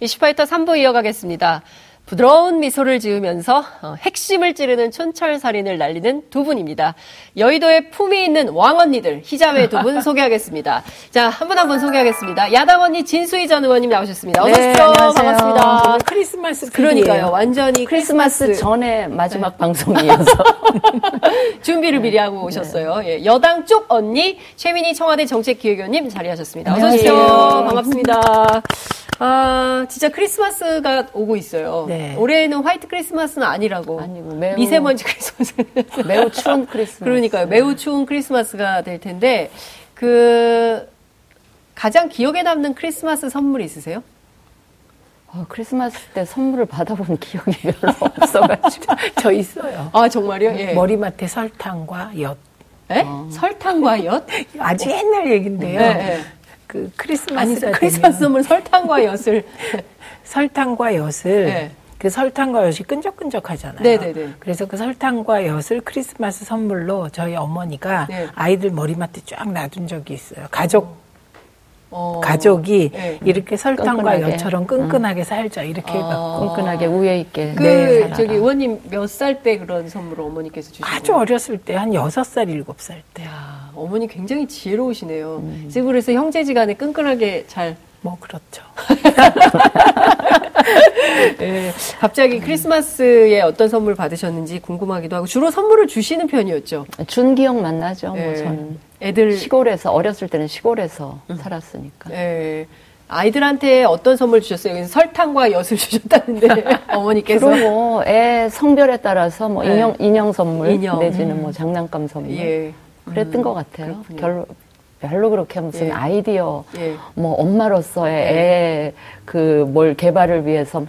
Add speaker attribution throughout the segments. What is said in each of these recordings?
Speaker 1: 이슈파이터 3부 이어가겠습니다. 부드러운 미소를 지으면서 어, 핵심을 찌르는 촌철살인을 날리는 두 분입니다. 여의도에 품이 있는 왕언니들 희자매 두 분 소개하겠습니다. 자, 한분 한분 소개하겠습니다. 야당 언니 진수희 전 의원님 나오셨습니다. 어서
Speaker 2: 네,
Speaker 1: 오십시오.
Speaker 2: 안녕하세요.
Speaker 1: 반갑습니다.
Speaker 3: 크리스마스
Speaker 1: 그러니까요. 완전히
Speaker 2: 크리스마스,
Speaker 1: 크리스마스,
Speaker 2: 전에 마지막 방송이어서
Speaker 1: 준비를 미리 하고 오셨어요. 예, 여당 쪽 언니 최민희 청와대 정책기획위원님 자리하셨습니다. 어서 오십시오. 반갑습니다. 아, 진짜 크리스마스가 오고 있어요.
Speaker 3: 네.
Speaker 1: 올해는 화이트 크리스마스는 아니라고.
Speaker 2: 아니고 매우-
Speaker 1: 미세먼지 크리스마스.
Speaker 2: 매우 추운 크리스마스.
Speaker 1: 그러니까요. 매우 추운 크리스마스가 될 텐데 그 가장 기억에 남는 크리스마스 선물 있으세요?
Speaker 2: 어, 크리스마스 때 선물을 받아본 기억이 별로 없어가지고.
Speaker 3: 저 있어요.
Speaker 1: 아 정말요? 예.
Speaker 3: 머리맡에 설탕과 엿.
Speaker 1: 예? 설탕과 엿?
Speaker 3: 아주 옛날 얘긴데요.
Speaker 1: 네, 네.
Speaker 3: 그 크리스마스 되면
Speaker 1: 선물 설탕과 엿을.
Speaker 3: 설탕과 엿을
Speaker 1: 네.
Speaker 3: 그 설탕과 엿이 끈적끈적하잖아요.
Speaker 1: 네네네.
Speaker 3: 그래서 그 설탕과 엿을 크리스마스 선물로 저희 어머니가
Speaker 1: 네.
Speaker 3: 아이들 머리맡에 쫙 놔둔 적이 있어요. 가족
Speaker 1: 어.
Speaker 3: 가족이
Speaker 1: 네.
Speaker 3: 이렇게 설탕과
Speaker 2: 끈끈하게.
Speaker 3: 엿처럼 끈끈하게 살자 이렇게
Speaker 1: 아.
Speaker 3: 해갖고
Speaker 2: 끈끈하게 우애 있게.
Speaker 1: 그
Speaker 3: 네, 살아라.
Speaker 1: 저기 의원님 몇 살 때 그런 선물을 어머니께서 주신
Speaker 3: 아주
Speaker 1: 거예요?
Speaker 3: 어렸을 때 한 여섯 살 일곱 살 때.
Speaker 1: 야, 어머니 굉장히 지혜로우시네요.
Speaker 3: 음.
Speaker 1: 그래서 형제지간에 끈끈하게 잘.
Speaker 3: 뭐 그렇죠.
Speaker 1: 예, 갑자기 크리스마스에 어떤 선물 받으셨는지 궁금하기도 하고 주로 선물을 주시는 편이었죠.
Speaker 2: 준 기억 만나죠. 뭐
Speaker 1: 예.
Speaker 2: 저는
Speaker 1: 애들
Speaker 2: 시골에서 어렸을 때는 시골에서
Speaker 1: 음.
Speaker 2: 살았으니까.
Speaker 1: 예. 아이들한테 어떤 선물 주셨어요? 여기서 설탕과 엿을 주셨다는데 어머니께서
Speaker 2: 주로 뭐 애 성별에 따라서 뭐
Speaker 1: 네.
Speaker 2: 인형 인형 선물
Speaker 1: 인형.
Speaker 2: 내지는 뭐 장난감 선물
Speaker 1: 예.
Speaker 2: 그랬던
Speaker 1: 음,
Speaker 2: 것 같아요.
Speaker 1: 그렇군요.
Speaker 2: 별로 별로 그렇게 무슨
Speaker 1: 예.
Speaker 2: 아이디어
Speaker 1: 예.
Speaker 2: 뭐 엄마로서의
Speaker 1: 예.
Speaker 2: 애그뭘 개발을 위해서 막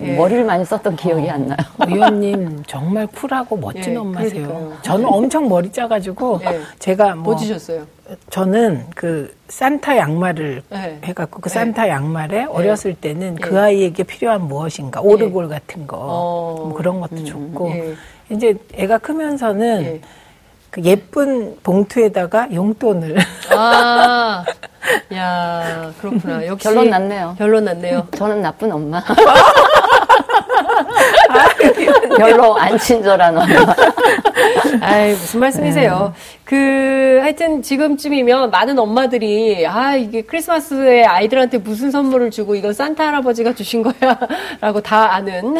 Speaker 1: 예.
Speaker 2: 머리를 많이 썼던 기억이 안 나요.
Speaker 3: 의원님 정말 쿨하고 멋진
Speaker 1: 예,
Speaker 3: 엄마세요.
Speaker 1: 그러니까요.
Speaker 3: 저는 엄청 머리 짜가지고
Speaker 1: 예.
Speaker 3: 제가
Speaker 1: 뭐
Speaker 3: 뭐
Speaker 1: 주셨어요?
Speaker 3: 저는 그 산타 양말을
Speaker 1: 네.
Speaker 3: 해갖고 그
Speaker 1: 네.
Speaker 3: 산타 양말에 어렸을 때는
Speaker 1: 예.
Speaker 3: 그 아이에게 필요한 무엇인가 오르골 같은 거
Speaker 1: 어.
Speaker 3: 뭐 그런 것도 좋고
Speaker 1: 예.
Speaker 3: 이제 애가 크면서는
Speaker 1: 예.
Speaker 3: 그 예쁜 봉투에다가 용돈을
Speaker 1: 아, 야, 그렇구나. 역시
Speaker 2: 결론 났네요.
Speaker 1: 결론 났네요.
Speaker 2: 저는 나쁜 엄마. 별로 안 친절한 엄마.
Speaker 1: 아이, 무슨 말씀이세요? 그, 하여튼 지금쯤이면 많은 엄마들이, 아, 이게 크리스마스에 아이들한테 무슨 선물을 주고 이건 산타 할아버지가 주신 거야. 라고 다 아는,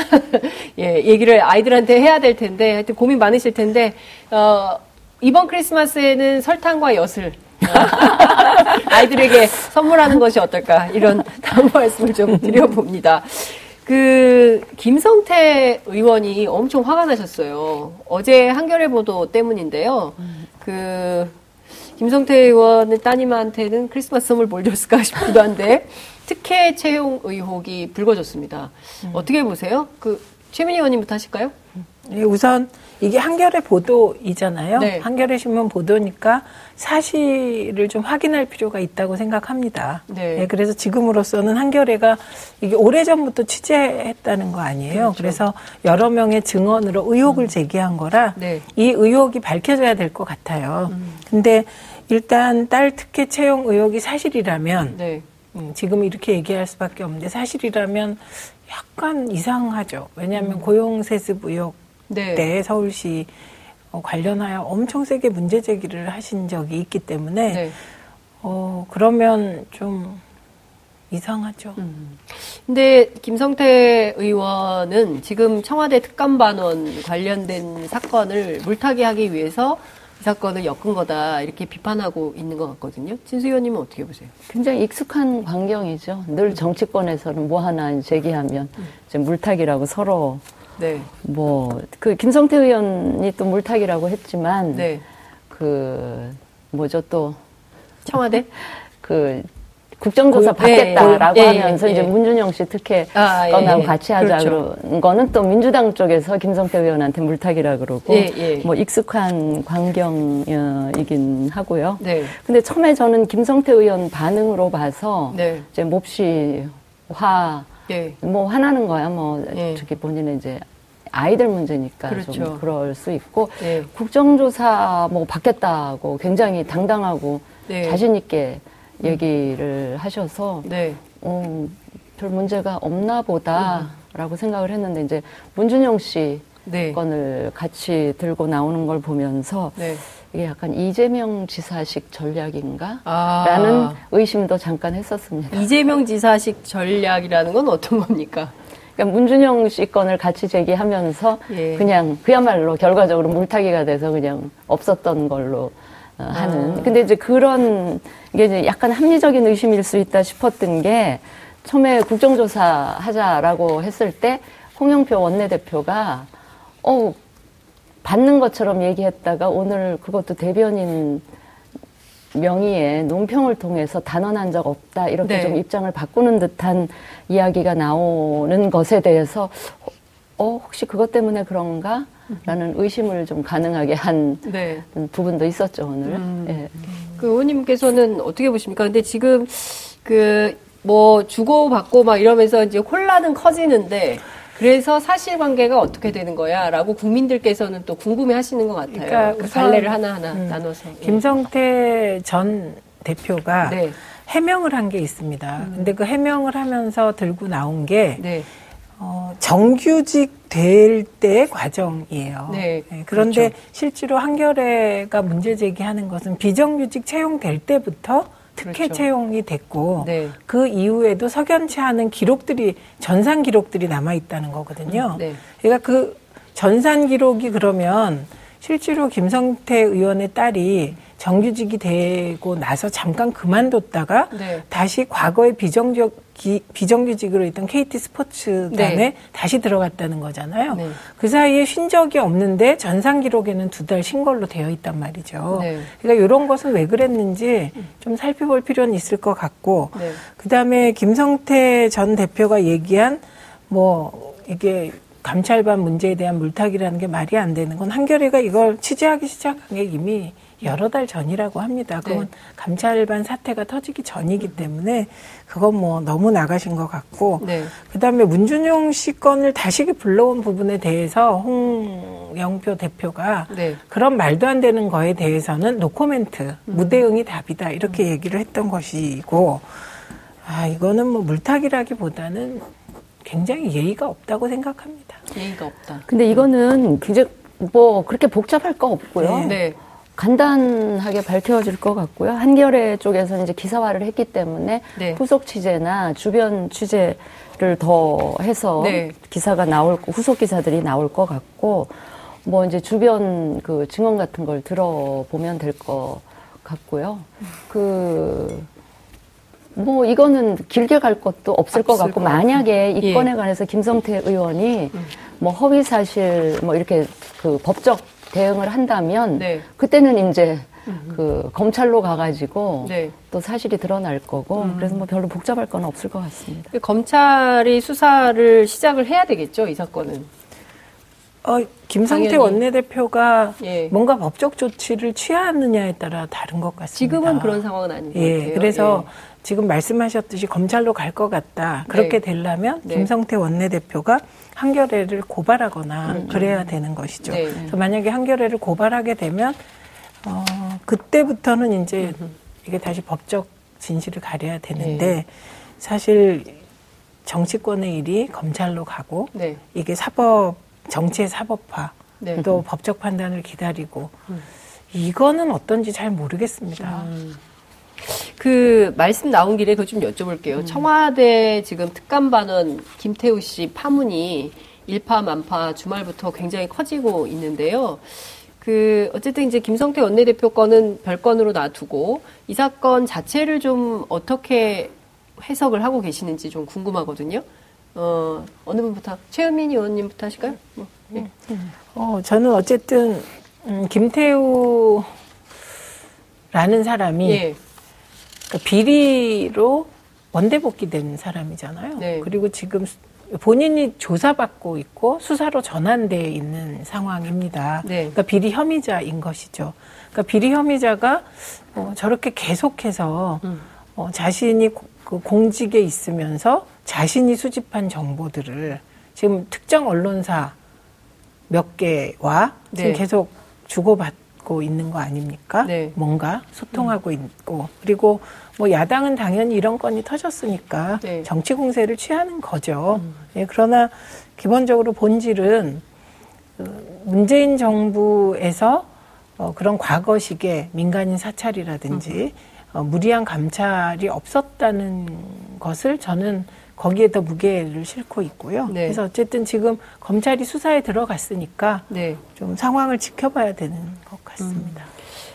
Speaker 1: 예, 얘기를 아이들한테 해야 될 텐데, 하여튼 고민 많으실 텐데, 어, 이번 크리스마스에는 설탕과 엿을 아이들에게 선물하는 것이 어떨까 이런 다음 말씀을 좀 드려봅니다. 그 김성태 의원이 엄청 화가 나셨어요. 어제 한겨레 보도 때문인데요. 그 김성태 의원의 따님한테는 크리스마스 선물 뭘 줬을까 싶기도 한데 특혜 채용 의혹이 불거졌습니다. 어떻게 보세요? 그 최민희 의원님부터 하실까요?
Speaker 3: 예, 우선 이게 한겨레 보도이잖아요.
Speaker 1: 네.
Speaker 3: 한겨레 신문 보도니까 사실을 좀 확인할 필요가 있다고 생각합니다.
Speaker 1: 네.
Speaker 3: 예, 그래서 지금으로서는 한겨레가 이게 오래전부터 취재했다는 거 아니에요.
Speaker 1: 그렇죠. 음.
Speaker 3: 그래서 여러 명의 증언으로 의혹을 제기한 거라
Speaker 1: 네.
Speaker 3: 이 의혹이 밝혀져야 될 것 같아요.
Speaker 1: 음.
Speaker 3: 근데 일단 딸 특혜 채용 의혹이 사실이라면
Speaker 1: 네.
Speaker 3: 음, 지금 이렇게 얘기할 수밖에 없는데 사실이라면 약간 이상하죠. 왜냐하면
Speaker 1: 음.
Speaker 3: 고용 세습 의혹
Speaker 1: 네.
Speaker 3: 때 서울시 어, 관련하여 엄청 세게 문제 제기를 하신 적이 있기 때문에
Speaker 1: 네.
Speaker 3: 어, 그러면 좀 이상하죠.
Speaker 1: 음. 근데 김성태 의원은 지금 청와대 특감반원 관련된 사건을 물타기 하기 위해서 이 사건을 엮은 거다 이렇게 비판하고 있는 것 같거든요. 진수 의원님은 어떻게 보세요?
Speaker 2: 굉장히 익숙한 광경이죠. 늘 정치권에서는 뭐 하나 제기하면 이제 물타기라고 서로
Speaker 1: 네.
Speaker 2: 뭐 그 김성태 의원이 또 물타기라고 했지만
Speaker 1: 네.
Speaker 2: 그 뭐죠 또
Speaker 1: 청와대?
Speaker 2: 그 국정조사
Speaker 1: 고- 예,
Speaker 2: 받겠다라고
Speaker 1: 예, 예,
Speaker 2: 하면서
Speaker 1: 예.
Speaker 2: 이제 문준영 씨 특혜
Speaker 1: 아, 예,
Speaker 2: 건하고
Speaker 1: 예.
Speaker 2: 같이 하자
Speaker 1: 그렇죠.
Speaker 2: 그런 거는 또 민주당 쪽에서 김성태 의원한테 물타기라 그러고
Speaker 1: 예, 예.
Speaker 2: 뭐 익숙한 광경이긴 하고요.
Speaker 1: 네.
Speaker 2: 근데 처음에 저는 김성태 의원 반응으로 봐서
Speaker 1: 네.
Speaker 2: 이제 몹시 화,
Speaker 1: 예.
Speaker 2: 뭐 화나는 거야. 뭐
Speaker 1: 예.
Speaker 2: 저기 본인은 이제 아이들 문제니까
Speaker 1: 그렇죠.
Speaker 2: 좀 그럴 수 있고
Speaker 1: 예.
Speaker 2: 국정조사 뭐 받겠다고 굉장히 당당하고
Speaker 1: 네.
Speaker 2: 자신 있게 얘기를 하셔서
Speaker 1: 네.
Speaker 2: 어, 별 문제가 없나 보다라고 생각을 했는데 이제 문준영 씨
Speaker 1: 네.
Speaker 2: 건을 같이 들고 나오는 걸 보면서
Speaker 1: 네.
Speaker 2: 이게 약간 이재명 지사식 전략인가?
Speaker 1: 아.
Speaker 2: 라는 의심도 잠깐 했었습니다.
Speaker 1: 이재명 지사식 전략이라는 건 어떤 겁니까?
Speaker 2: 그러니까 문준영 씨 건을 같이 제기하면서
Speaker 1: 예.
Speaker 2: 그냥 그야말로 결과적으로 물타기가 돼서 그냥 없었던 걸로 어, 하는.
Speaker 1: 아.
Speaker 2: 근데 이제 그런 게 이제 약간 합리적인 의심일 수 있다 싶었던 게 처음에 국정조사 하자라고 했을 때 홍영표 원내대표가 어 받는 것처럼 얘기했다가 오늘 그것도 대변인 명의의 논평을 통해서 단언한 적 없다 이렇게
Speaker 1: 네.
Speaker 2: 좀 입장을 바꾸는 듯한 이야기가 나오는 것에 대해서 어 혹시 그것 때문에 그런가? 라는 의심을 좀 가능하게 한
Speaker 1: 네.
Speaker 2: 부분도 있었죠 오늘.
Speaker 1: 음.
Speaker 2: 예.
Speaker 1: 그 의원님께서는 어떻게 보십니까? 근데 지금 그 뭐 주고 받고 막 이러면서 이제 혼란은 커지는데 그래서 사실관계가 어떻게 되는 거야라고 국민들께서는 또 궁금해하시는 것 같아요.
Speaker 3: 그러니까
Speaker 1: 그 갈래를 하나 하나
Speaker 3: 음,
Speaker 1: 나눠서. 예.
Speaker 3: 김성태 전 대표가
Speaker 1: 네.
Speaker 3: 해명을 한 게 있습니다. 근데 그 해명을 하면서 들고 나온 게
Speaker 1: 네.
Speaker 3: 어, 정규직 될 때의 과정이에요.
Speaker 1: 네,
Speaker 3: 그런데
Speaker 1: 그렇죠.
Speaker 3: 실제로 한겨레가 문제 제기하는 것은 비정규직 채용될 때부터 특혜
Speaker 1: 그렇죠.
Speaker 3: 채용이 됐고
Speaker 1: 네.
Speaker 3: 그 이후에도 석연치 않은 기록들이 전산 기록들이 남아 있다는 거거든요.
Speaker 1: 네.
Speaker 3: 그러니까 그 전산 기록이 그러면 실제로 김성태 의원의 딸이 정규직이 되고 나서 잠깐 그만뒀다가
Speaker 1: 네.
Speaker 3: 다시 과거의 비정규 비정규직으로 있던 KT 스포츠단에
Speaker 1: 네.
Speaker 3: 다시 들어갔다는 거잖아요.
Speaker 1: 네.
Speaker 3: 그 사이에 쉰 적이 없는데 전산 기록에는 두 달 쉰 걸로 되어 있단 말이죠.
Speaker 1: 네.
Speaker 3: 그러니까 이런 것은 왜 그랬는지 좀 살펴볼 필요는 있을 것 같고,
Speaker 1: 네.
Speaker 3: 그 다음에 김성태 전 대표가 얘기한 뭐 이게 감찰반 문제에 대한 물타기라는 게 말이 안 되는 건 한겨레가 이걸 취재하기 시작한 게 이미 여러 달 전이라고 합니다. 그건
Speaker 1: 네.
Speaker 3: 감찰반 사태가 터지기 전이기 때문에 그건 뭐 너무 나가신 것 같고
Speaker 1: 네.
Speaker 3: 그다음에 문준용 씨 건을 다시 불러온 부분에 대해서 홍영표 대표가
Speaker 1: 네.
Speaker 3: 그런 말도 안 되는 거에 대해서는 노코멘트 무대응이 답이다 이렇게 얘기를 했던 것이고 아 이거는 뭐 물타기라기보다는 굉장히 예의가 없다고 생각합니다.
Speaker 1: 예의가 없다.
Speaker 2: 근데 이거는 굉장히 뭐 그렇게 복잡할 거 없고요.
Speaker 1: 네.
Speaker 2: 간단하게 밝혀질 것 같고요. 한겨레 쪽에서 이제 기사화를 했기 때문에
Speaker 1: 네.
Speaker 2: 후속 취재나 주변 취재를 더 해서
Speaker 1: 네.
Speaker 2: 기사가 나올 거- 후속 기사들이 나올 것 같고 뭐 이제 주변 그 증언 같은 걸 들어보면 될 것 같고요. 그 뭐 이거는 길게 갈 것도 없을 것 같고
Speaker 1: 것
Speaker 2: 만약에 이
Speaker 1: 예.
Speaker 2: 건에 관해서 김성태 의원이 뭐 허위 사실 뭐 이렇게 그 법적 대응을 한다면
Speaker 1: 네.
Speaker 2: 그때는 이제 그 검찰로 가가지고
Speaker 1: 네.
Speaker 2: 또 사실이 드러날 거고 그래서 뭐 별로 복잡할 건 없을 것 같습니다.
Speaker 1: 그 검찰이 수사를 시작을 해야 되겠죠, 이 사건은.
Speaker 3: 어, 김성태
Speaker 1: 당연히.
Speaker 3: 원내대표가
Speaker 1: 예.
Speaker 3: 뭔가 법적 조치를 취하느냐에 따라 다른 것 같습니다.
Speaker 1: 지금은 그런 상황은 아닌 것
Speaker 3: 예,
Speaker 1: 같아요.
Speaker 3: 그래서 지금 말씀하셨듯이 검찰로 갈 것 같다. 그렇게
Speaker 1: 네.
Speaker 3: 되려면
Speaker 1: 네.
Speaker 3: 김성태 원내대표가 한겨레를 고발하거나 그래야 되는 것이죠.
Speaker 1: 네.
Speaker 3: 그래서 만약에 한겨레를 고발하게 되면 어, 그때부터는 이제 이게 다시 법적 진실을 가려야 되는데
Speaker 1: 네.
Speaker 3: 사실 정치권의 일이 검찰로 가고
Speaker 1: 네.
Speaker 3: 이게 사법 정치의 사법화
Speaker 1: 네. 음.
Speaker 3: 또 법적 판단을 기다리고 이거는 어떤지 잘 모르겠습니다.
Speaker 1: 그 말씀 나온 길에 그거 좀
Speaker 3: 음.
Speaker 1: 여쭤볼게요. 청와대 지금 특감반원 김태우 씨 파문이 일파만파 주말부터 굉장히 커지고 있는데요. 그 어쨌든 이제 김성태 원내대표 건은 별건으로 놔두고 이 사건 자체를 좀 어떻게 해석을 하고 계시는지 좀 궁금하거든요. 어 어느 분부터 최은민 의원님부터 하실까요? 뭐, 예.
Speaker 3: 어, 저는 어쨌든 음, 김태우라는 사람이
Speaker 1: 예.
Speaker 3: 그 비리로 원대복귀된 사람이잖아요.
Speaker 1: 네.
Speaker 3: 그리고 지금 수- 본인이 조사받고 있고 수사로 전환돼 있는 상황입니다.
Speaker 1: 네.
Speaker 3: 그러니까 비리 혐의자인 것이죠. 그러니까 비리 혐의자가 어, 저렇게 계속해서
Speaker 1: 음.
Speaker 3: 어, 자신이 고- 그 공직에 있으면서 자신이 수집한 정보들을 지금 특정 언론사 몇 개와 지금
Speaker 1: 네.
Speaker 3: 계속 주고받고 있고 있는 거 아닙니까?
Speaker 1: 네.
Speaker 3: 뭔가 소통하고 있고 그리고 뭐 야당은 당연히 이런 건이 터졌으니까
Speaker 1: 네.
Speaker 3: 정치 공세를 취하는 거죠. 예, 그러나 기본적으로 본질은 그 문재인 정부에서 어, 그런 과거식의 민간인 사찰이라든지 어, 무리한 감찰이 없었다는 것을 저는 거기에 더 무게를 싣고 있고요.
Speaker 1: 네.
Speaker 3: 그래서 어쨌든 지금 검찰이 수사에 들어갔으니까
Speaker 1: 네.
Speaker 3: 좀 상황을 지켜봐야 되는 것 같습니다.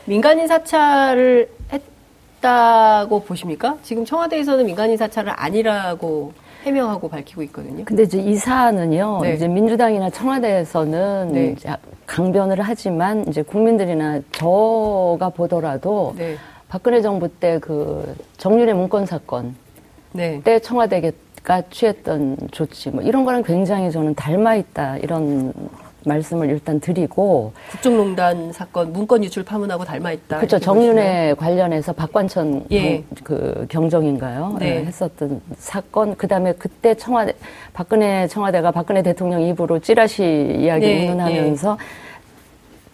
Speaker 1: 민간인 사찰을 했다고 보십니까? 지금 청와대에서는 민간인 사찰을 아니라고 해명하고 밝히고 있거든요.
Speaker 2: 근데 이제 이 사안은요,
Speaker 1: 네.
Speaker 2: 이제 민주당이나 청와대에서는
Speaker 1: 네.
Speaker 2: 이제 강변을 하지만 이제 국민들이나 저가 보더라도
Speaker 1: 네.
Speaker 2: 박근혜 정부 때 그 정윤의 문건 사건
Speaker 1: 네.
Speaker 2: 때 청와대 가 취했던 조치 뭐 이런 거랑 굉장히 저는 닮아 있다 이런 말씀을 일단 드리고
Speaker 1: 국정농단 사건 문건 유출 파문하고 닮아 있다.
Speaker 2: 그렇죠? 정윤회 관련해서 박관천
Speaker 1: 예.
Speaker 2: 경- 그 경정인가요?
Speaker 1: 네.
Speaker 2: 예, 했었던 사건 그다음에 그때 청와대 박근혜 청와대가 박근혜 대통령 입으로 찌라시 이야기
Speaker 1: 네,
Speaker 2: 운운하면서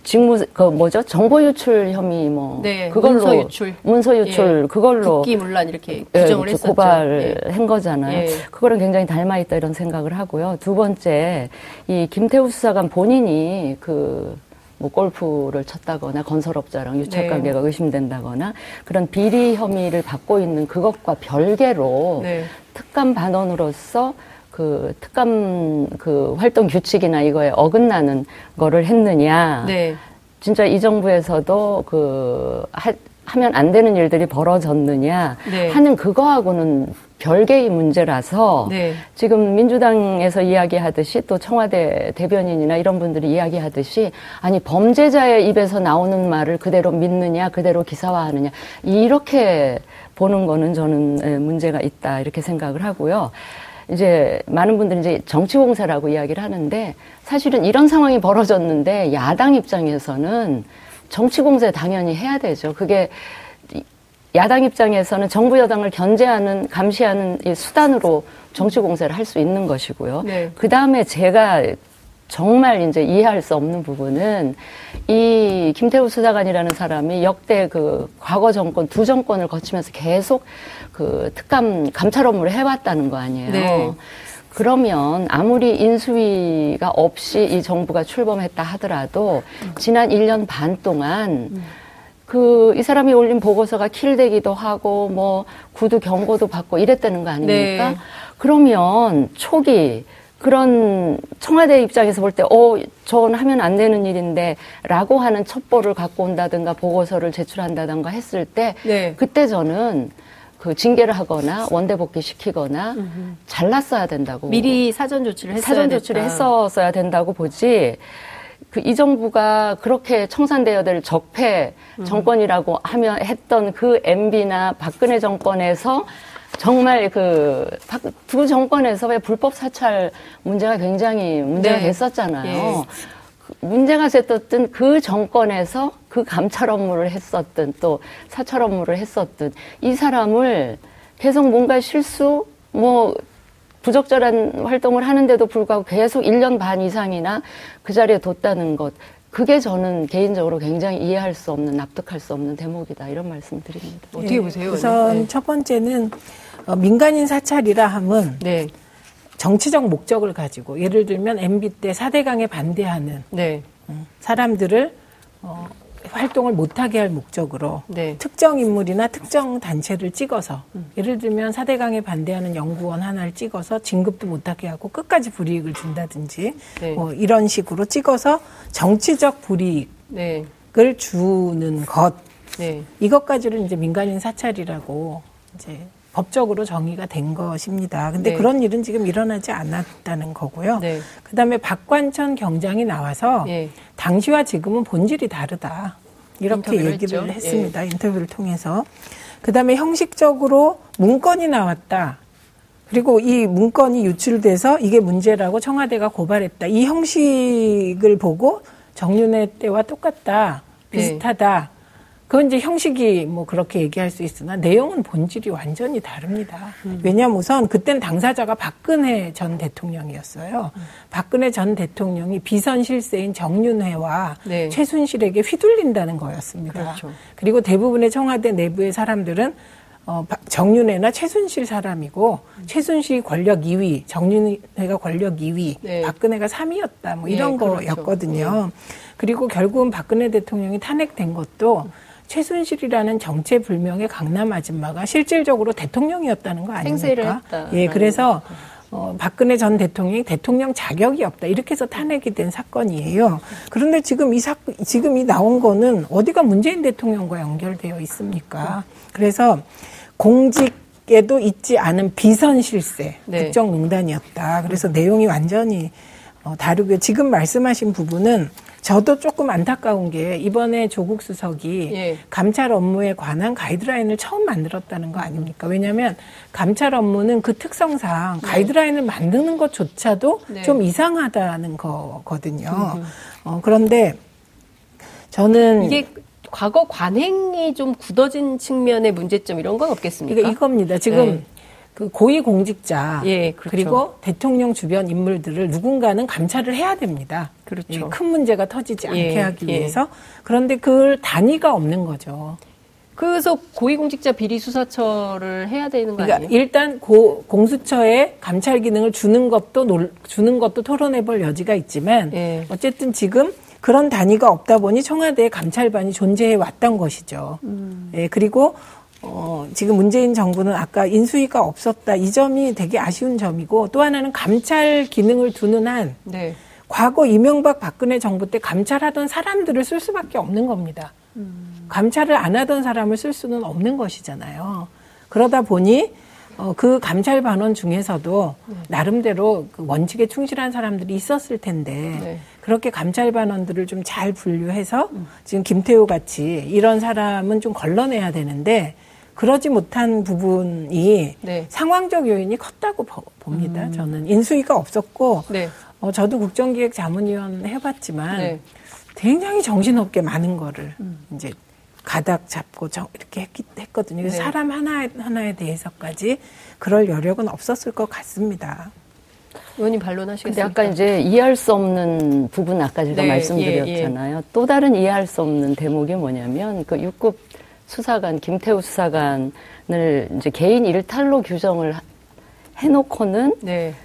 Speaker 2: 직무 그 뭐죠 정보 유출 혐의 뭐
Speaker 1: 네,
Speaker 2: 그걸로
Speaker 1: 문서 유출.
Speaker 2: 문서 유출
Speaker 1: 예,
Speaker 2: 그걸로
Speaker 1: 국기 문란 이렇게
Speaker 2: 예,
Speaker 1: 규정을
Speaker 2: 이제
Speaker 1: 했었죠.
Speaker 2: 고발을
Speaker 1: 예.
Speaker 2: 한 거잖아요.
Speaker 1: 예.
Speaker 2: 그거랑 굉장히 닮아 있다 이런 생각을 하고요. 두 번째, 이 김태우 수사관 본인이 그, 뭐 골프를 쳤다거나 건설업자랑 유착
Speaker 1: 네.
Speaker 2: 관계가 의심된다거나 그런 비리 혐의를 받고 있는 그것과 별개로
Speaker 1: 네.
Speaker 2: 특감 반원으로서 그 특감 그 활동 규칙이나 이거에 어긋나는 거를 했느냐.
Speaker 1: 네.
Speaker 2: 진짜 이 정부에서도 그 하, 하면 안 되는 일들이 벌어졌느냐
Speaker 1: 네.
Speaker 2: 하는 그거하고는 별개의 문제라서
Speaker 1: 네.
Speaker 2: 지금 민주당에서 이야기하듯이 또 청와대 대변인이나 이런 분들이 이야기하듯이 아니 범죄자의 입에서 나오는 말을 그대로 믿느냐 그대로 기사화하느냐 이렇게 보는 거는 저는 예, 문제가 있다 이렇게 생각을 하고요. 이제 많은 분들이 이제 정치 공세라고 이야기를 하는데 사실은 이런 상황이 벌어졌는데 야당 입장에서는 정치 공세 당연히 해야 되죠. 그게 야당 입장에서는 정부 여당을 견제하는 감시하는 이 수단으로 정치 공세를 할 수 있는 것이고요.
Speaker 1: 네.
Speaker 2: 그 다음에 제가 정말 이제 이해할 수 없는 부분은 이 김태우 수사관이라는 사람이 역대 그 과거 정권 두 정권을 거치면서 계속 그 특감 감찰 업무를 해왔다는 거 아니에요.
Speaker 1: 네.
Speaker 2: 그러면 아무리 인수위가 없이 이 정부가 출범했다 하더라도 지난 1년 반 동안 그이 사람이 올린 보고서가 킬되기도 하고 뭐 구두 경고도 받고 이랬다는 거 아닙니까?
Speaker 1: 네.
Speaker 2: 그러면 초기 그런 청와대 입장에서 볼 때, 어, 저건 하면 안 되는 일인데, 라고 하는 첩보를 갖고 온다든가 보고서를 제출한다든가 했을 때,
Speaker 1: 네.
Speaker 2: 그때 저는 그 징계를 하거나 원대 복귀 시키거나 잘랐어야 된다고.
Speaker 1: 미리 사전 조치를 했어야
Speaker 2: 사전 조치를
Speaker 1: 됐다.
Speaker 2: 했었어야 된다고 보지. 그 이 정부가 그렇게 청산되어야 될 적폐
Speaker 1: 음.
Speaker 2: 정권이라고 하면 했던 그 MB나 박근혜 정권에서 정말 그 두 정권에서 왜 불법 사찰 문제가 굉장히 문제가
Speaker 1: 네.
Speaker 2: 됐었잖아요.
Speaker 1: 예.
Speaker 2: 그 문제가 됐었던 그 정권에서 그 감찰 업무를 했었든 또 사찰 업무를 했었든 이 사람을 계속 뭔가 실수 뭐 부적절한 활동을 하는데도 불구하고 계속 1년 반 이상이나 그 자리에 뒀다는 것. 그게 저는 개인적으로 굉장히 이해할 수 없는, 납득할 수 없는 대목이다. 이런 말씀 드립니다.
Speaker 1: 어떻게
Speaker 3: 예,
Speaker 1: 보세요?
Speaker 3: 우선
Speaker 1: 네.
Speaker 3: 첫 번째는 어, 민간인 사찰이라 함은
Speaker 1: 네.
Speaker 3: 정치적 목적을 가지고 예를 들면 MB 때 4대강에 반대하는
Speaker 1: 네.
Speaker 3: 음, 사람들을 어, 활동을 못하게 할 목적으로
Speaker 1: 네.
Speaker 3: 특정 인물이나 특정 단체를 찍어서 예를 들면 4대강에 반대하는 연구원 하나를 찍어서 진급도 못하게 하고 끝까지 불이익을 준다든지
Speaker 1: 네.
Speaker 3: 뭐 이런 식으로 찍어서 정치적 불이익을
Speaker 1: 네.
Speaker 3: 주는 것
Speaker 1: 네.
Speaker 3: 이것까지를 이제 민간인 사찰이라고 이제 법적으로 정의가 된 것입니다. 근데
Speaker 1: 네.
Speaker 3: 그런 일은 지금 일어나지 않았다는 거고요.
Speaker 1: 네.
Speaker 3: 그다음에 박관천 경장이 나와서
Speaker 1: 예.
Speaker 3: 당시와 지금은 본질이 다르다. 이렇게 얘기를
Speaker 1: 했죠. 예.
Speaker 3: 했습니다. 인터뷰를 통해서. 그다음에 형식적으로 문건이 나왔다. 그리고 이 문건이 유출돼서 이게 문제라고 청와대가 고발했다. 이 형식을 보고 정윤회 때와 똑같다.
Speaker 1: 네.
Speaker 3: 비슷하다. 그건 이제 형식이 뭐 그렇게 얘기할 수 있으나 내용은 본질이 완전히 다릅니다.
Speaker 1: 음.
Speaker 3: 왜냐하면 우선 그땐 당사자가 박근혜 전 대통령이었어요.
Speaker 1: 음.
Speaker 3: 박근혜 전 대통령이 비선 실세인 정윤회와
Speaker 1: 네.
Speaker 3: 최순실에게 휘둘린다는 거였습니다.
Speaker 1: 그렇죠.
Speaker 3: 그리고 대부분의 청와대 내부의 사람들은 어, 박- 정윤회나 최순실 사람이고 최순실이 권력 2위, 정윤회가 권력 2위,
Speaker 1: 네.
Speaker 3: 박근혜가 3위였다 뭐
Speaker 1: 예,
Speaker 3: 이런
Speaker 1: 그렇죠.
Speaker 3: 거였거든요. 그리고 결국은 박근혜 대통령이 탄핵된 것도 최순실이라는 정체불명의 강남 아줌마가 실질적으로 대통령이었다는 거 아닙니까? 예, 그래서 어, 박근혜 전 대통령이 대통령 자격이 없다 이렇게 해서 탄핵이 된 사건이에요. 그런데 지금 이 사, 지금 이 나온 거는 어디가 문재인 대통령과 연결되어 있습니까? 그래서 공직 에도 있지 않은 비선 실세
Speaker 1: 네.
Speaker 3: 국정농단이었다. 그래서 내용이 완전히 어, 다르고요. 지금 말씀하신 부분은 저도 조금 안타까운 게 이번에 조국 수석이
Speaker 1: 예.
Speaker 3: 감찰 업무에 관한 가이드라인을 처음 만들었다는 거 아닙니까? 왜냐하면 감찰 업무는 그 특성상 가이드라인을 만드는 것조차도
Speaker 1: 네.
Speaker 3: 좀 이상하다는 거거든요. 어, 그런데 저는
Speaker 1: 이게 과거 관행이 좀 굳어진 측면의 문제점 이런 건 없겠습니까?
Speaker 3: 이겁니다. 지금
Speaker 1: 네.
Speaker 3: 그 고위 공직자
Speaker 1: 예, 그렇죠.
Speaker 3: 리고 대통령 주변 인물들을 누군가는 감찰을 해야 됩니다.
Speaker 1: 그렇죠.
Speaker 3: 예, 큰 문제가 터지지 않게
Speaker 1: 예,
Speaker 3: 하기
Speaker 1: 예.
Speaker 3: 위해서 그런데 그 단위가 없는 거죠.
Speaker 1: 그래서 고위공직자 비리 수사처를 해야 되는 거
Speaker 3: 그러니까? 일단 고, 공수처에 감찰 기능을 주는 것도 놀- 주는 것도 토론해 볼 여지가 있지만
Speaker 1: 예.
Speaker 3: 어쨌든 지금 그런 단위가 없다 보니 청와대에 감찰반이 존재해 왔던 것이죠.
Speaker 1: 음.
Speaker 3: 예, 그리고 어, 지금 문재인 정부는 아까 인수위가 없었다 이 점이 되게 아쉬운 점이고 또 하나는 감찰 기능을 두는 한
Speaker 1: 네.
Speaker 3: 과거 이명박 박근혜 정부 때 감찰하던 사람들을 쓸 수밖에 없는 겁니다. 감찰을 안 하던 사람을 쓸 수는 없는 것이잖아요. 그러다 보니 어, 그 감찰 반원 중에서도 나름대로 그 원칙에 충실한 사람들이 있었을 텐데
Speaker 1: 네.
Speaker 3: 그렇게 감찰 반원들을 좀 잘 분류해서 지금 김태우 같이 이런 사람은 좀 걸러내야 되는데 그러지 못한 부분이
Speaker 1: 네.
Speaker 3: 상황적 요인이 컸다고 보- 봅니다. 저는 인수위가 없었고
Speaker 1: 네.
Speaker 3: 어, 저도 국정기획 자문위원 해봤지만
Speaker 1: 네.
Speaker 3: 굉장히 정신없게 많은 거를 이제 가닥 잡고 저, 이렇게 했기, 했거든요.
Speaker 1: 네.
Speaker 3: 사람 하나 하나에 대해서까지 그럴 여력은 없었을 것 같습니다.
Speaker 1: 의원님
Speaker 2: 근데
Speaker 1: 반론하시겠습니까?
Speaker 2: 아까 이제 이해할 수 없는 부분 아까 제가
Speaker 1: 네,
Speaker 2: 말씀드렸잖아요. 또 다른 이해할 수 없는 대목이 뭐냐면 그 6급 수사관 김태우 수사관을 이제 개인 일탈로 규정을 하- 해놓고는
Speaker 1: 네.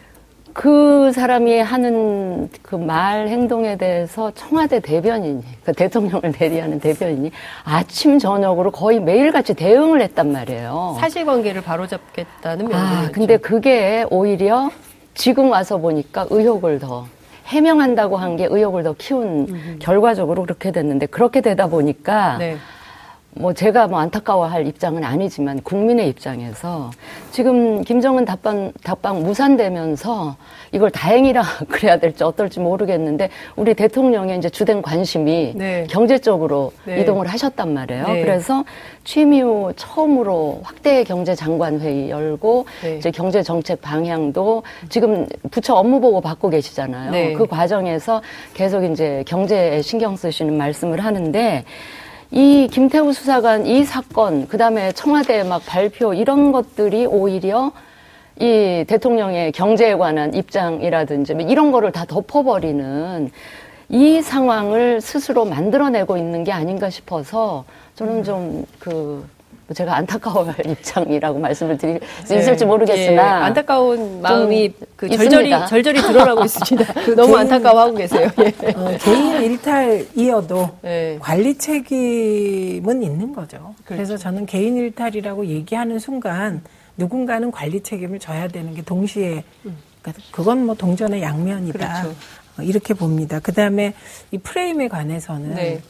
Speaker 2: 그 사람이 하는 그 말 행동에 대해서 청와대 대변인이 그 대통령을 대리하는 대변인이 아침 저녁으로 거의 매일같이 대응을 했단 말이에요.
Speaker 1: 사실관계를 바로잡겠다는 명분이죠.
Speaker 2: 아, 근데 그게 오히려 지금 와서 보니까 의혹을 더 해명한다고 한 게 의혹을 더 키운 결과적으로 그렇게 됐는데 그렇게 되다 보니까
Speaker 1: 네.
Speaker 2: 뭐 제가 뭐 안타까워할 입장은 아니지만 국민의 입장에서 지금 김정은 답방 답방 무산되면서 이걸 다행이라 그래야 될지 어떨지 모르겠는데 우리 대통령의 이제 주된 관심이
Speaker 1: 네.
Speaker 2: 경제 쪽으로
Speaker 1: 네.
Speaker 2: 이동을 하셨단 말이에요.
Speaker 1: 네.
Speaker 2: 그래서 취임 이후 처음으로 확대 경제 장관 회의 열고
Speaker 1: 네.
Speaker 2: 이제 경제 정책 방향도 지금 부처 업무 보고 받고 계시잖아요.
Speaker 1: 네.
Speaker 2: 그 과정에서 계속 이제 경제에 신경 쓰시는 말씀을 하는데 이 김태우 수사관 이 사건 그 다음에 청와대 막 발표 이런 것들이 오히려 이 대통령의 경제에 관한 입장이라든지 뭐 이런 거를 다 덮어버리는 이 상황을 스스로 만들어내고 있는 게 아닌가 싶어서 저는 좀그 제가 안타까워할 입장이라고 말씀을 드릴 수 있을지
Speaker 1: 네.
Speaker 2: 모르겠으나
Speaker 1: 예, 안타까운 마음이 그
Speaker 2: 있습니다.
Speaker 1: 절절히 절절히 드러나고 있습니다. 너무
Speaker 3: 개인-
Speaker 1: 안타까워하고 계세요. 예.
Speaker 3: 어, 개인 일탈이어도
Speaker 1: 네.
Speaker 3: 관리 책임은 있는 거죠.
Speaker 1: 그렇죠.
Speaker 3: 그래서 저는 개인 일탈이라고 얘기하는 순간 누군가는 관리 책임을 져야 되는 게 동시에 그러니까 그건 뭐 동전의 양면이다.
Speaker 1: 그렇죠.
Speaker 3: 어, 이렇게 봅니다. 그 다음에 이 프레임에 관해서는
Speaker 1: 네.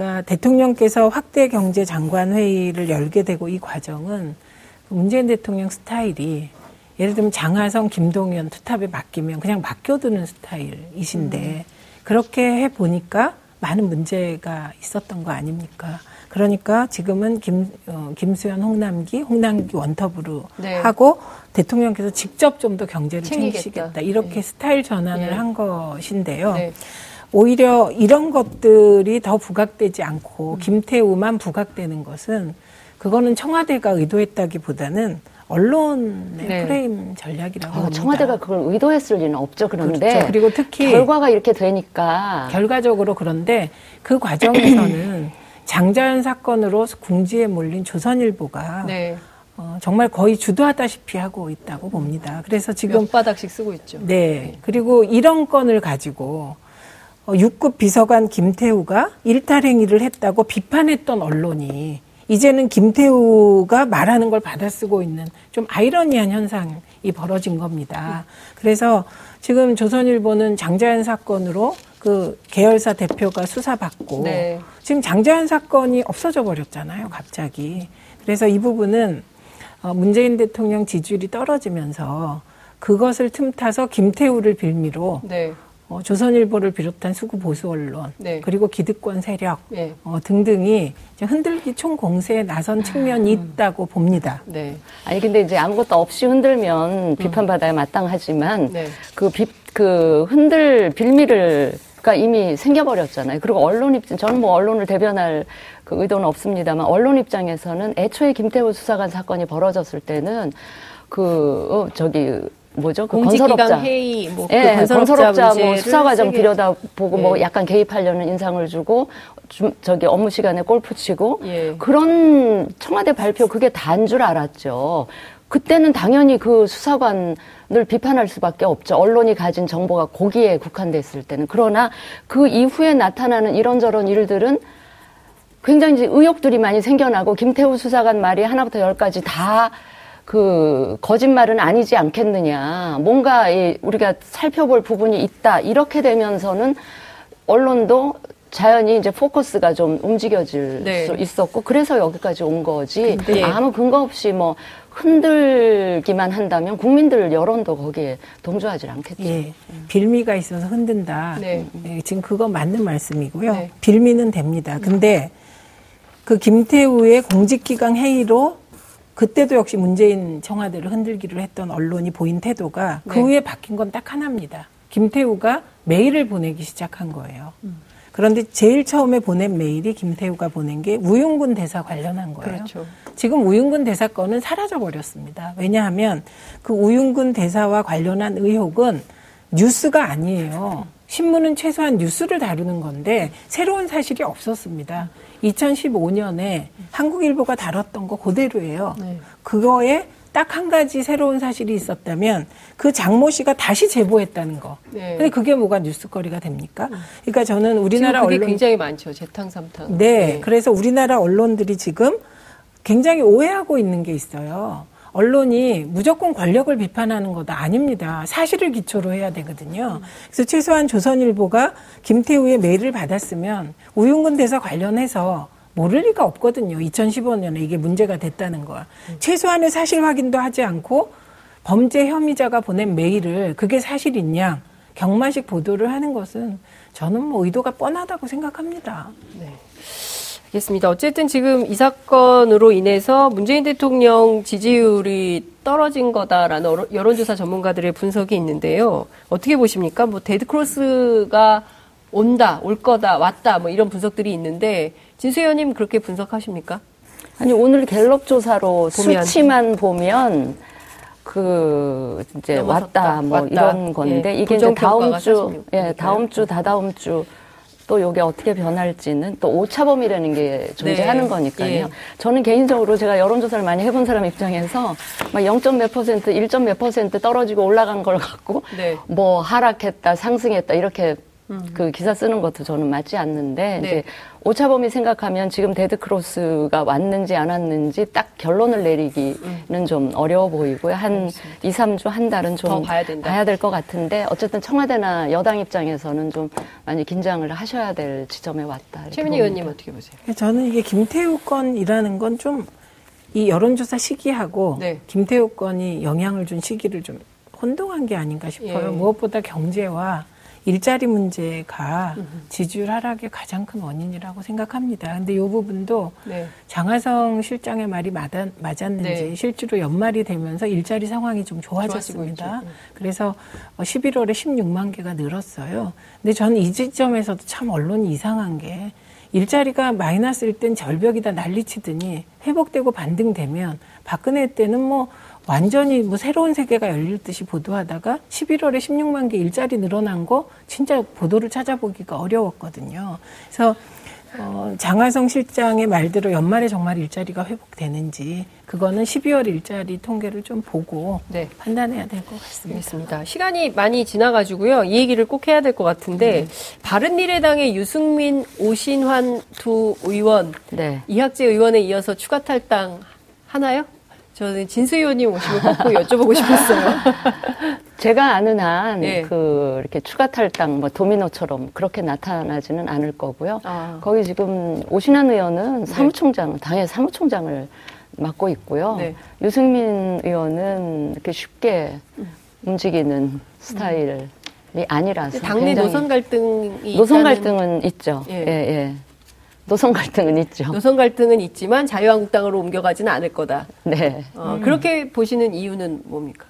Speaker 3: 그러니까 대통령께서 확대 경제 장관 회의를 열게 되고 이 과정은 문재인 대통령 스타일이 예를 들면 장하성, 김동연 투탑에 맡기면 그냥 맡겨두는 스타일이신데 그렇게 해 보니까 많은 문제가 있었던 거 아닙니까? 그러니까 지금은 김, 어, 김수현, 홍남기, 홍남기 원톱으로
Speaker 1: 네.
Speaker 3: 하고 대통령께서 직접 좀 더 경제를
Speaker 1: 챙기겠다.
Speaker 3: 챙기시겠다. 이렇게
Speaker 1: 네.
Speaker 3: 스타일 전환을
Speaker 1: 예.
Speaker 3: 한 것인데요.
Speaker 1: 네.
Speaker 3: 오히려 이런 것들이 더 부각되지 않고 김태우만 부각되는 것은 그거는 청와대가 의도했다기보다는 언론의
Speaker 1: 네.
Speaker 3: 프레임 전략이라고
Speaker 2: 어,
Speaker 3: 봅니다.
Speaker 2: 청와대가 그걸 의도했을 리는 없죠. 그런데
Speaker 3: 그렇죠. 그리고 특히
Speaker 2: 결과가 이렇게 되니까
Speaker 3: 결과적으로 그런데 그 과정에서는 장자연 사건으로 궁지에 몰린 조선일보가
Speaker 1: 네.
Speaker 3: 어, 정말 거의 주도하다시피 하고 있다고 봅니다. 그래서 지금
Speaker 1: 몇 바닥씩 쓰고 있죠.
Speaker 3: 네 그리고 이런 건을 가지고 어, 6급 비서관 김태우가 일탈행위를 했다고 비판했던 언론이 이제는 김태우가 말하는 걸 받아쓰고 있는 좀 아이러니한 현상이 벌어진 겁니다. 그래서 지금 조선일보는 장자연 사건으로 그 계열사 대표가 수사받고
Speaker 1: 네.
Speaker 3: 지금 장자연 사건이 없어져 버렸잖아요, 갑자기. 그래서 이 부분은 어, 문재인 대통령 지지율이 떨어지면서 그것을 틈타서 김태우를 빌미로
Speaker 1: 네.
Speaker 3: 어, 조선일보를 비롯한 수구 보수 언론
Speaker 1: 네.
Speaker 3: 그리고 기득권 세력
Speaker 1: 네.
Speaker 3: 어, 등등이 이제 흔들기 총 공세에 나선 측면이 있다고 봅니다.
Speaker 1: 네.
Speaker 2: 아니 근데 이제 아무것도 없이 흔들면 비판받아야 마땅하지만
Speaker 1: 네.
Speaker 2: 그, 비, 그 흔들 빌미를 가 이미 생겨버렸잖아요. 그리고 언론 입장, 저는 뭐 언론을 대변할 그 의도는 없습니다만 언론 입장에서는 애초에 김태우 수사관 사건이 벌어졌을 때는 그 어, 저기 뭐죠? 그 건설업자.
Speaker 1: 회의, 뭐
Speaker 2: 예,
Speaker 1: 그 건설업자,
Speaker 2: 뭐 수사 과정
Speaker 1: 세게-
Speaker 2: 들여다 보고 뭐
Speaker 1: 예.
Speaker 2: 약간 개입하려는 인상을 주고 좀 저기 업무 시간에 골프 치고
Speaker 1: 예.
Speaker 2: 그런 청와대 발표 그게 다인 줄 알았죠. 그때는 당연히 그 수사관을 비판할 수밖에 없죠. 언론이 가진 정보가 거기에 국한됐을 때는. 그러나 그 이후에 나타나는 이런저런 일들은 굉장히 이제 의혹들이 많이 생겨나고 김태우 수사관 말이 하나부터 열까지 다 그 거짓말은 아니지 않겠느냐. 뭔가 이 우리가 살펴볼 부분이 있다. 이렇게 되면서는 언론도 자연히 이제 포커스가 좀 움직여질
Speaker 1: 네.
Speaker 2: 수 있었고 그래서 여기까지 온 거지.
Speaker 1: 근데-
Speaker 2: 아무 근거 없이 뭐 흔들기만 한다면 국민들 여론도 거기에 동조하지 않겠죠.
Speaker 3: 예, 빌미가 있어서 흔든다.
Speaker 1: 네.
Speaker 3: 예, 지금 그거 맞는 말씀이고요.
Speaker 1: 네.
Speaker 3: 빌미는 됩니다. 근데 그 김태우의 공직기강 회의로 그때도 역시 문재인 청와대를 흔들기를 했던 언론이 보인 태도가 그
Speaker 1: 네.
Speaker 3: 후에 바뀐 건 딱 하나입니다. 김태우가 메일을 보내기 시작한 거예요. 그런데 제일 처음에 보낸 메일이 김태우가 보낸 게 우윤군 대사 관련한 거예요.
Speaker 1: 그렇죠.
Speaker 3: 지금 우윤근 대사 건은 사라져 버렸습니다. 왜냐하면 그 우윤근 대사와 관련한 의혹은 뉴스가 아니에요. 신문은 최소한 뉴스를 다루는 건데 새로운 사실이 없었습니다. 2015년에 한국일보가 다뤘던 거 그대로예요.
Speaker 1: 네.
Speaker 3: 그거에 딱 한 가지 새로운 사실이 있었다면 그 장모 씨가 다시 제보했다는 거.
Speaker 1: 네.
Speaker 3: 근데 그게 뭐가 뉴스거리가 됩니까? 그러니까 저는 우리나라 언론
Speaker 1: 굉장히 많죠. 재탕삼탕.
Speaker 3: 네, 그래서 우리나라 언론들이 지금 굉장히 오해하고 있는 게 있어요. 언론이 무조건 권력을 비판하는 거다 아닙니다. 사실을 기초로 해야 되거든요. 그래서 최소한 조선일보가 김태우의 메일을 받았으면 우윤근 대사 관련해서 모를 리가 없거든요. 2015년에 이게 문제가 됐다는 걸. 최소한의 사실 확인도 하지 않고 범죄 혐의자가 보낸 메일을 그게 사실이냐 경마식 보도를 하는 것은 저는 뭐 의도가 뻔하다고 생각합니다.
Speaker 1: 알겠습니다. 어쨌든 지금 이 사건으로 인해서 문재인 대통령 지지율이 떨어진 거다라는 여론조사 전문가들의 분석이 있는데요. 어떻게 보십니까? 뭐 데드크로스가 온다, 올 거다, 왔다, 뭐 이런 분석들이 있는데 진수희 의원님 그렇게 분석하십니까?
Speaker 2: 아니 오늘 갤럽 조사로
Speaker 1: 보면.
Speaker 2: 수치만 보면 그 이제 왔다 뭐
Speaker 1: 왔다.
Speaker 2: 이런 건데
Speaker 1: 예,
Speaker 2: 이게 이제 다음
Speaker 1: 주46
Speaker 2: 예. 다음 주 다다음 주 또 요게 어떻게 변할지는 또 오차범위라는 게 존재하는
Speaker 1: 네.
Speaker 2: 거니까요.
Speaker 1: 예.
Speaker 2: 저는 개인적으로 제가 여론조사를 많이 해본 사람 입장에서 막 0. 몇 퍼센트, 1. 몇 퍼센트 떨어지고 올라간 걸 갖고
Speaker 1: 네.
Speaker 2: 뭐 하락했다, 상승했다 이렇게 그 기사 쓰는 것도 저는 맞지 않는데
Speaker 1: 음. 네.
Speaker 2: 이제 오차범위 생각하면 지금 데드 크로스가 왔는지 안 왔는지 딱 결론을 내리기는 좀 어려워 보이고요. 한 이, 삼주한 달은
Speaker 1: 좀더 봐야 된다.
Speaker 2: 봐야 될 것 같은데 어쨌든 청와대나 여당 입장에서는 좀 많이 긴장을 하셔야 될 지점에 왔다.
Speaker 1: 최민희. 의원님 어떻게 보세요?
Speaker 3: 저는 이게 김태우 건이라는 건좀 이 여론조사 시기하고
Speaker 1: 네.
Speaker 3: 김태우 건이 영향을 준 시기를 좀 혼동한 게 아닌가 싶어요.
Speaker 1: 예.
Speaker 3: 무엇보다 경제와 일자리 문제가 지지율 하락의 가장 큰 원인이라고 생각합니다. 근데 이 부분도
Speaker 1: 네.
Speaker 3: 장하성 실장의 말이 맞았, 맞았는지
Speaker 1: 네.
Speaker 3: 실제로 연말이 되면서 일자리 상황이 좀 좋아졌습니다.
Speaker 1: 네.
Speaker 3: 그래서 11월에 16만 개가 늘었어요. 근데 저는 이 지점에서도 참 언론이 이상한 게 일자리가 마이너스일 땐 절벽이다 난리치더니 회복되고 반등되면 박근혜 때는 뭐 완전히 뭐 새로운 세계가 열릴 듯이 보도하다가 11월에 16만 개 일자리 늘어난 거 진짜 보도를 찾아보기가 어려웠거든요. 그래서 어, 장하성 실장의 말대로 연말에 정말 일자리가 회복되는지 그거는 12월 일자리 통계를 좀 보고
Speaker 1: 네.
Speaker 3: 판단해야 될 것 같습니다.
Speaker 1: 알겠습니다. 시간이 많이 지나가지고요. 이 얘기를 꼭 해야 될 것 같은데 바른미래당의 유승민, 오신환 두 의원,
Speaker 2: 네.
Speaker 1: 이학재 의원에 이어서 추가 탈당 하나요? 저는 진수 의원님 오시면 꼭 여쭤보고 싶었어요.
Speaker 2: 제가 아는 한,
Speaker 1: 예.
Speaker 2: 그, 이렇게 추가 탈당, 뭐, 도미노처럼 그렇게 나타나지는 않을 거고요.
Speaker 1: 아.
Speaker 2: 거기 지금 오신환 의원은 사무총장, 당의 사무총장을 맡고 있고요.
Speaker 1: 네.
Speaker 2: 유승민 의원은 이렇게 쉽게 움직이는 스타일이 아니라서.
Speaker 1: 당내 노선 갈등이
Speaker 2: 노선
Speaker 1: 있다는-
Speaker 2: 갈등은 있죠.
Speaker 1: 예.
Speaker 2: 예, 예. 노선 갈등은 있죠.
Speaker 1: 노선 갈등은 있지만 자유한국당으로 옮겨가지는 않을 거다.
Speaker 2: 네.
Speaker 1: 어, 그렇게 보시는 이유는 뭡니까?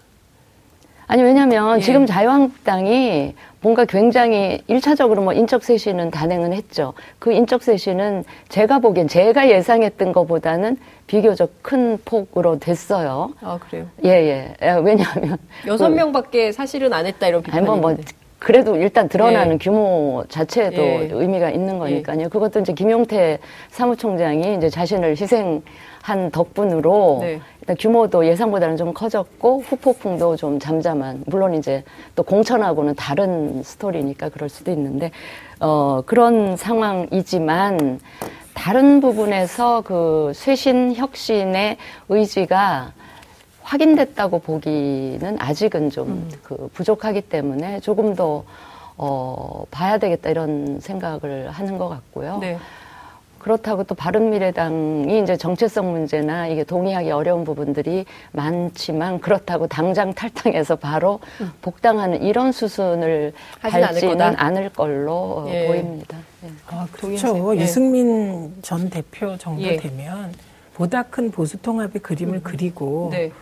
Speaker 2: 아니, 왜냐면
Speaker 1: 예.
Speaker 2: 지금 자유한국당이 뭔가 굉장히 일차적으로뭐 인적 쇄신은 단행은 했죠. 그 인적 쇄신은 제가 보기엔 제가 예상했던 것보다는 비교적 큰 폭으로 됐어요.
Speaker 1: 아 그래요.
Speaker 2: 예, 예. 예, 왜냐하면.
Speaker 1: 여섯
Speaker 2: 그-
Speaker 1: 명밖에 사실은 안 했다 이런
Speaker 2: 아니,
Speaker 1: 비판이
Speaker 2: 뭐, 뭐. 그래도 일단 드러나는
Speaker 1: 예.
Speaker 2: 규모 자체도
Speaker 1: 예.
Speaker 2: 의미가 있는 거니까요. 그것도 이제 김용태 사무총장이 이제 자신을 희생한 덕분으로
Speaker 1: 네.
Speaker 2: 일단 규모도 예상보다는 좀 커졌고 후폭풍도 좀 잠잠한 물론 이제 또 공천하고는 다른 스토리니까 그럴 수도 있는데 어 그런 상황이지만 다른 부분에서 그 쇄신 혁신의 의지가 확인됐다고 보기는 아직은 좀
Speaker 1: 음.
Speaker 2: 그 부족하기 때문에 조금 더 어, 봐야 되겠다 이런 생각을 하는 것 같고요.
Speaker 1: 네.
Speaker 2: 그렇다고 또 바른미래당이 이제 정체성 문제나 이게 동의하기 어려운 부분들이 많지만 그렇다고 당장 탈당해서 바로 복당하는 이런 수순을
Speaker 1: 않을
Speaker 2: 밟지는
Speaker 1: 거다.
Speaker 2: 않을 걸로 어,
Speaker 1: 예.
Speaker 2: 보입니다. 예.
Speaker 3: 아? 그렇죠.
Speaker 1: 예.
Speaker 3: 유승민 전 대표 정도
Speaker 1: 예.
Speaker 3: 되면 보다 큰 보수 통합의 그림을 그리고
Speaker 1: 네.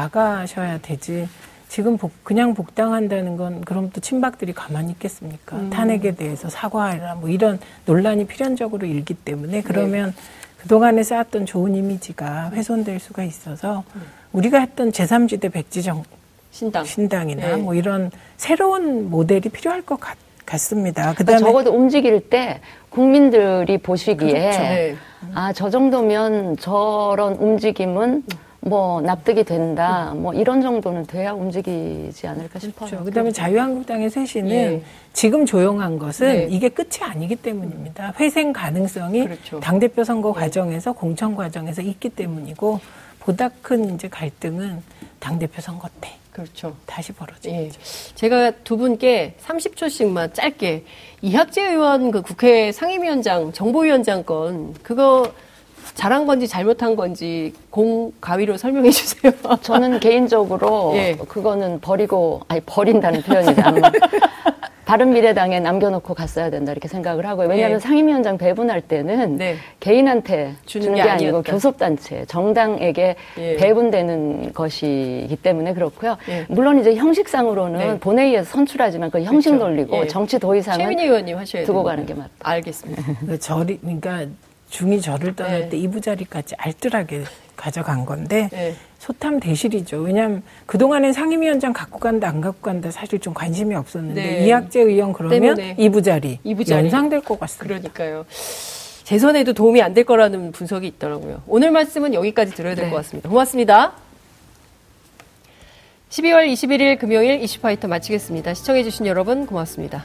Speaker 3: 나가셔야 되지. 지금 복- 그냥 복당한다는 건 그럼 또 친박들이 가만히 있겠습니까?
Speaker 1: 음.
Speaker 3: 탄핵에 대해서 사과하라 뭐 이런 논란이 필연적으로 일기
Speaker 1: 네.
Speaker 3: 때문에 그러면 그동안에 쌓았던 좋은 이미지가 훼손될 수가 있어서 우리가 했던 제3지대 백지정
Speaker 1: 신당.
Speaker 3: 신당이나
Speaker 1: 네.
Speaker 3: 뭐 이런 새로운 모델이 필요할 것 같, 같습니다.
Speaker 2: 그러니까
Speaker 3: 그다음에
Speaker 2: 적어도 움직일 때 국민들이 보시기에
Speaker 3: 그렇죠.
Speaker 1: 네.
Speaker 2: 아저 정도면 저런 움직임은 뭐 납득이 된다 뭐 이런 정도는 돼야 움직이지 않을까 싶어요.
Speaker 3: 그렇죠. 그다음에 자유한국당의 쇄신은
Speaker 1: 예.
Speaker 3: 지금 조용한 것은
Speaker 1: 네.
Speaker 3: 이게 끝이 아니기 때문입니다. 회생 가능성이
Speaker 1: 그렇죠.
Speaker 3: 당 대표 선거
Speaker 1: 예.
Speaker 3: 과정에서 공천 과정에서 있기 때문이고 보다 큰 이제 갈등은 당 대표 선거 때
Speaker 1: 그렇죠.
Speaker 3: 다시 벌어지죠.
Speaker 1: 예. 제가 두 분께 30초씩만 짧게 이학재 의원 그 국회 상임위원장 정보위원장 건 그거 잘한 건지 잘못한 건지 공 가위로 설명해 주세요.
Speaker 2: 저는 개인적으로
Speaker 1: 예.
Speaker 2: 그거는 버리고 아니 버린다는 표현이지 않나. 바른 미래당에 남겨놓고 갔어야 된다 이렇게 생각을 하고요. 왜냐하면
Speaker 1: 예.
Speaker 2: 상임위원장 배분할 때는
Speaker 1: 네.
Speaker 2: 개인한테
Speaker 1: 주는
Speaker 2: 주는,
Speaker 1: 게
Speaker 2: 게, 아니고
Speaker 1: 아니었다.
Speaker 2: 교섭단체, 정당에게
Speaker 1: 예.
Speaker 2: 배분되는 것이기 때문에 그렇고요.
Speaker 1: 예.
Speaker 2: 물론 이제 형식상으로는
Speaker 1: 네.
Speaker 2: 본회의에서 선출하지만 그 형식
Speaker 1: 그렇죠.
Speaker 2: 논리고
Speaker 1: 예.
Speaker 2: 정치 도의상은
Speaker 1: 최민희 의원님 하셔야
Speaker 2: 두고. 가는 게 맞다.
Speaker 1: 알겠습니다.
Speaker 3: 그 절이 그러니까 중이 절을 떠날
Speaker 1: 네.
Speaker 3: 때 이부 자리까지 알뜰하게 가져간 건데
Speaker 1: 네.
Speaker 3: 소탐 대실이죠. 왜냐하면 그동안엔 상임위원장 갖고 간다 안 갖고 간다 사실 좀 관심이 없었는데
Speaker 1: 네.
Speaker 3: 이학재 의원 그러면
Speaker 1: 때문에.
Speaker 3: 이부 자리
Speaker 1: 이부 자리.
Speaker 3: 연상될 것 같습니다.
Speaker 1: 그러니까요. 재선에도 도움이 안 될 거라는 분석이 있더라고요. 오늘 말씀은 여기까지 들어야 될
Speaker 2: 네.
Speaker 1: 것 같습니다. 고맙습니다. 12월 21일 금요일 이슈파이터 마치겠습니다. 시청해주신 여러분 고맙습니다.